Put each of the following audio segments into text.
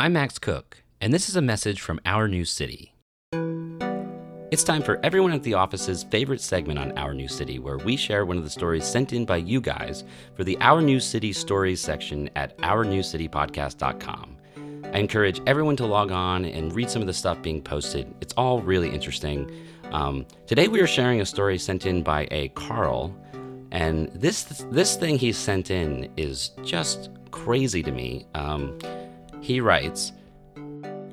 I'm Max Cook, and this is a message from Our New City. It's time for everyone at the office's favorite segment on Our New City, where we share one of the stories sent in by you guys for the Our New City Stories section at ournewcitypodcast.com. I encourage everyone to log on and read some of the stuff being posted. It's all really interesting. Um, today we are sharing a story sent in by a Carl, and this this thing he sent in is just crazy to me. Um, he writes,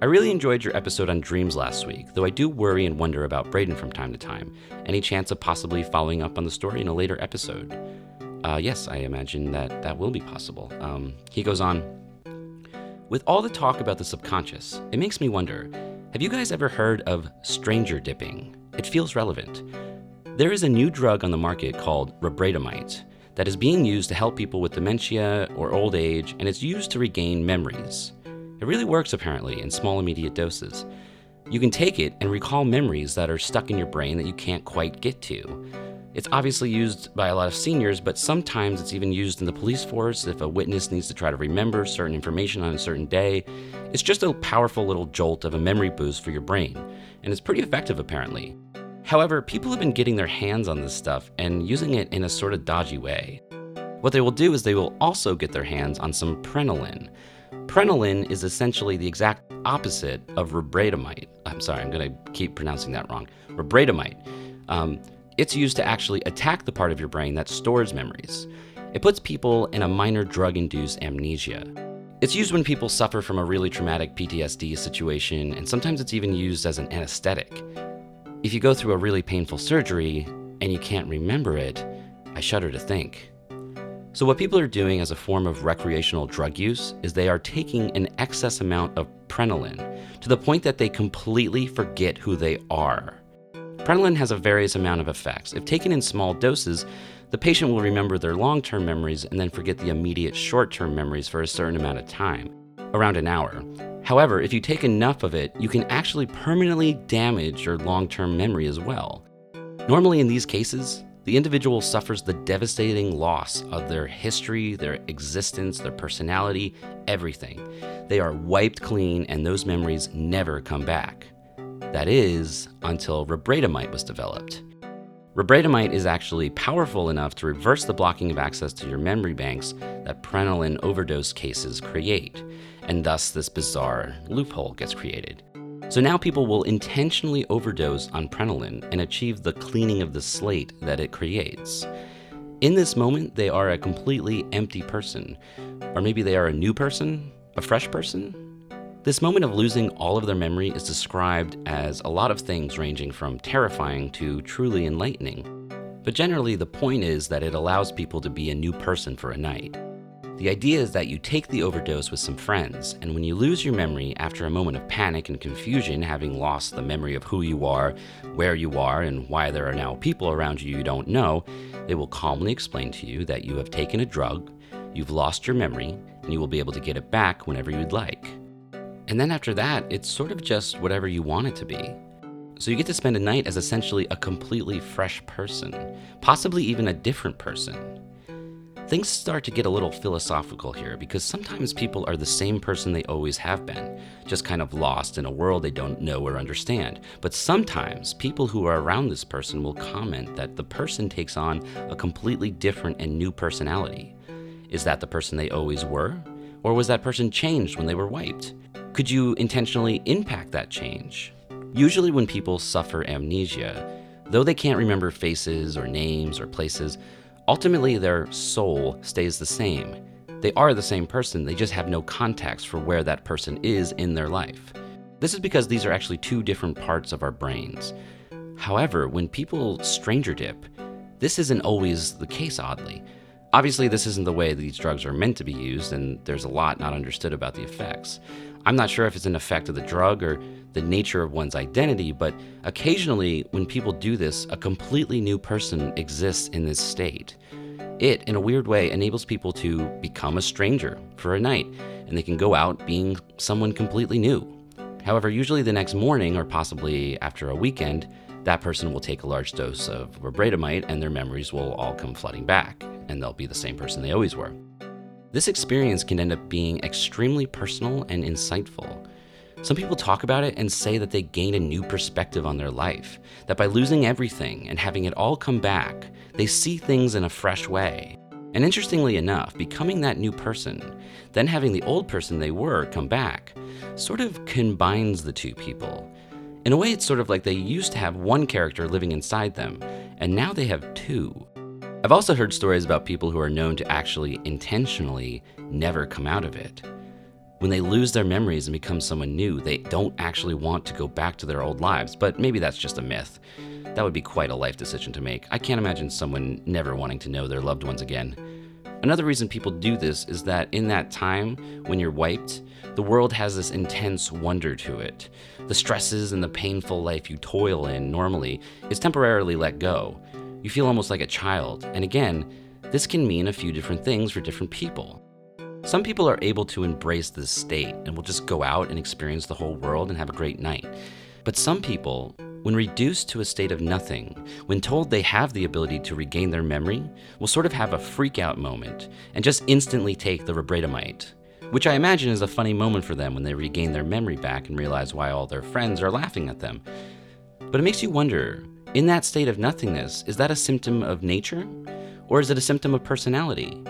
I really enjoyed your episode on dreams last week, though I do worry and wonder about Braden from time to time. Any chance of possibly following up on the story in a later episode? Uh, yes, I imagine that that will be possible. Um, he goes on With all the talk about the subconscious, it makes me wonder have you guys ever heard of stranger dipping? It feels relevant. There is a new drug on the market called ribradamite that is being used to help people with dementia or old age, and it's used to regain memories. It really works apparently in small immediate doses. You can take it and recall memories that are stuck in your brain that you can't quite get to. It's obviously used by a lot of seniors, but sometimes it's even used in the police force if a witness needs to try to remember certain information on a certain day. It's just a powerful little jolt of a memory boost for your brain, and it's pretty effective apparently. However, people have been getting their hands on this stuff and using it in a sort of dodgy way. What they will do is they will also get their hands on some prenolin, Prenolin is essentially the exact opposite of ribradamite. I'm sorry, I'm going to keep pronouncing that wrong. Ribradamite. Um, it's used to actually attack the part of your brain that stores memories. It puts people in a minor drug induced amnesia. It's used when people suffer from a really traumatic PTSD situation, and sometimes it's even used as an anesthetic. If you go through a really painful surgery and you can't remember it, I shudder to think. So, what people are doing as a form of recreational drug use is they are taking an excess amount of prenolin to the point that they completely forget who they are. Prenolin has a various amount of effects. If taken in small doses, the patient will remember their long term memories and then forget the immediate short term memories for a certain amount of time, around an hour. However, if you take enough of it, you can actually permanently damage your long term memory as well. Normally, in these cases, the individual suffers the devastating loss of their history, their existence, their personality, everything. They are wiped clean, and those memories never come back. That is, until ribradamite was developed. Ribradamite is actually powerful enough to reverse the blocking of access to your memory banks that prenolin overdose cases create, and thus this bizarre loophole gets created. So now people will intentionally overdose on prenolin and achieve the cleaning of the slate that it creates. In this moment, they are a completely empty person. Or maybe they are a new person, a fresh person. This moment of losing all of their memory is described as a lot of things ranging from terrifying to truly enlightening. But generally, the point is that it allows people to be a new person for a night. The idea is that you take the overdose with some friends, and when you lose your memory after a moment of panic and confusion, having lost the memory of who you are, where you are, and why there are now people around you you don't know, they will calmly explain to you that you have taken a drug, you've lost your memory, and you will be able to get it back whenever you'd like. And then after that, it's sort of just whatever you want it to be. So you get to spend a night as essentially a completely fresh person, possibly even a different person. Things start to get a little philosophical here because sometimes people are the same person they always have been, just kind of lost in a world they don't know or understand. But sometimes people who are around this person will comment that the person takes on a completely different and new personality. Is that the person they always were? Or was that person changed when they were wiped? Could you intentionally impact that change? Usually, when people suffer amnesia, though they can't remember faces or names or places, Ultimately, their soul stays the same. They are the same person, they just have no context for where that person is in their life. This is because these are actually two different parts of our brains. However, when people stranger dip, this isn't always the case, oddly. Obviously, this isn't the way these drugs are meant to be used, and there's a lot not understood about the effects. I'm not sure if it's an effect of the drug or the nature of one's identity, but occasionally, when people do this, a completely new person exists in this state. It, in a weird way, enables people to become a stranger for a night, and they can go out being someone completely new. However, usually the next morning, or possibly after a weekend, that person will take a large dose of ribradamite and their memories will all come flooding back, and they'll be the same person they always were. This experience can end up being extremely personal and insightful. Some people talk about it and say that they gain a new perspective on their life, that by losing everything and having it all come back, they see things in a fresh way. And interestingly enough, becoming that new person, then having the old person they were come back, sort of combines the two people. In a way, it's sort of like they used to have one character living inside them, and now they have two. I've also heard stories about people who are known to actually intentionally never come out of it. When they lose their memories and become someone new, they don't actually want to go back to their old lives, but maybe that's just a myth. That would be quite a life decision to make. I can't imagine someone never wanting to know their loved ones again. Another reason people do this is that in that time when you're wiped, the world has this intense wonder to it. The stresses and the painful life you toil in normally is temporarily let go. You feel almost like a child, and again, this can mean a few different things for different people. Some people are able to embrace this state and will just go out and experience the whole world and have a great night. But some people, when reduced to a state of nothing, when told they have the ability to regain their memory, will sort of have a freak out moment and just instantly take the verbretamite, which I imagine is a funny moment for them when they regain their memory back and realize why all their friends are laughing at them. But it makes you wonder in that state of nothingness, is that a symptom of nature or is it a symptom of personality?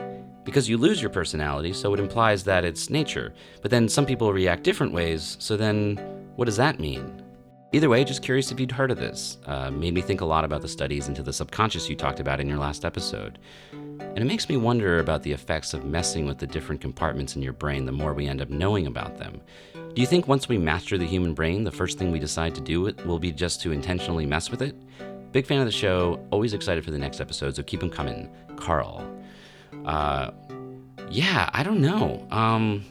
because you lose your personality, so it implies that it's nature. But then some people react different ways, so then what does that mean? Either way, just curious if you'd heard of this. Uh, made me think a lot about the studies into the subconscious you talked about in your last episode. And it makes me wonder about the effects of messing with the different compartments in your brain the more we end up knowing about them. Do you think once we master the human brain, the first thing we decide to do will be just to intentionally mess with it? Big fan of the show, always excited for the next episode, so keep them coming. Carl. Uh, yeah, I don't know. Um,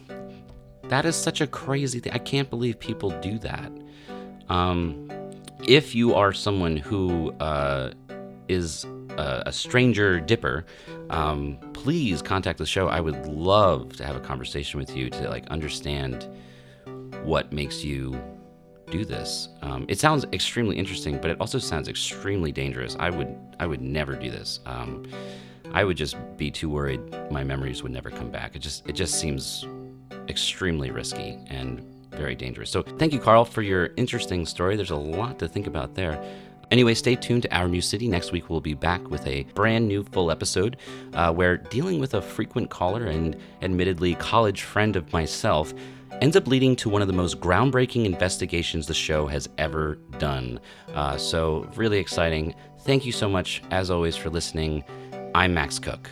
that is such a crazy thing. I can't believe people do that. Um, if you are someone who uh, is a, a, stranger dipper, um, please contact the show. I would love to have a conversation with you to like understand what makes you do this. Um, it sounds extremely interesting, but it also sounds extremely dangerous. I would I would never do this. Um, I would just be too worried my memories would never come back. It just it just seems extremely risky and very dangerous. So thank you, Carl, for your interesting story. There's a lot to think about there. Anyway, stay tuned to Our New City. Next week, we'll be back with a brand new full episode uh, where dealing with a frequent caller and admittedly college friend of myself ends up leading to one of the most groundbreaking investigations the show has ever done. Uh, so, really exciting. Thank you so much, as always, for listening. I'm Max Cook.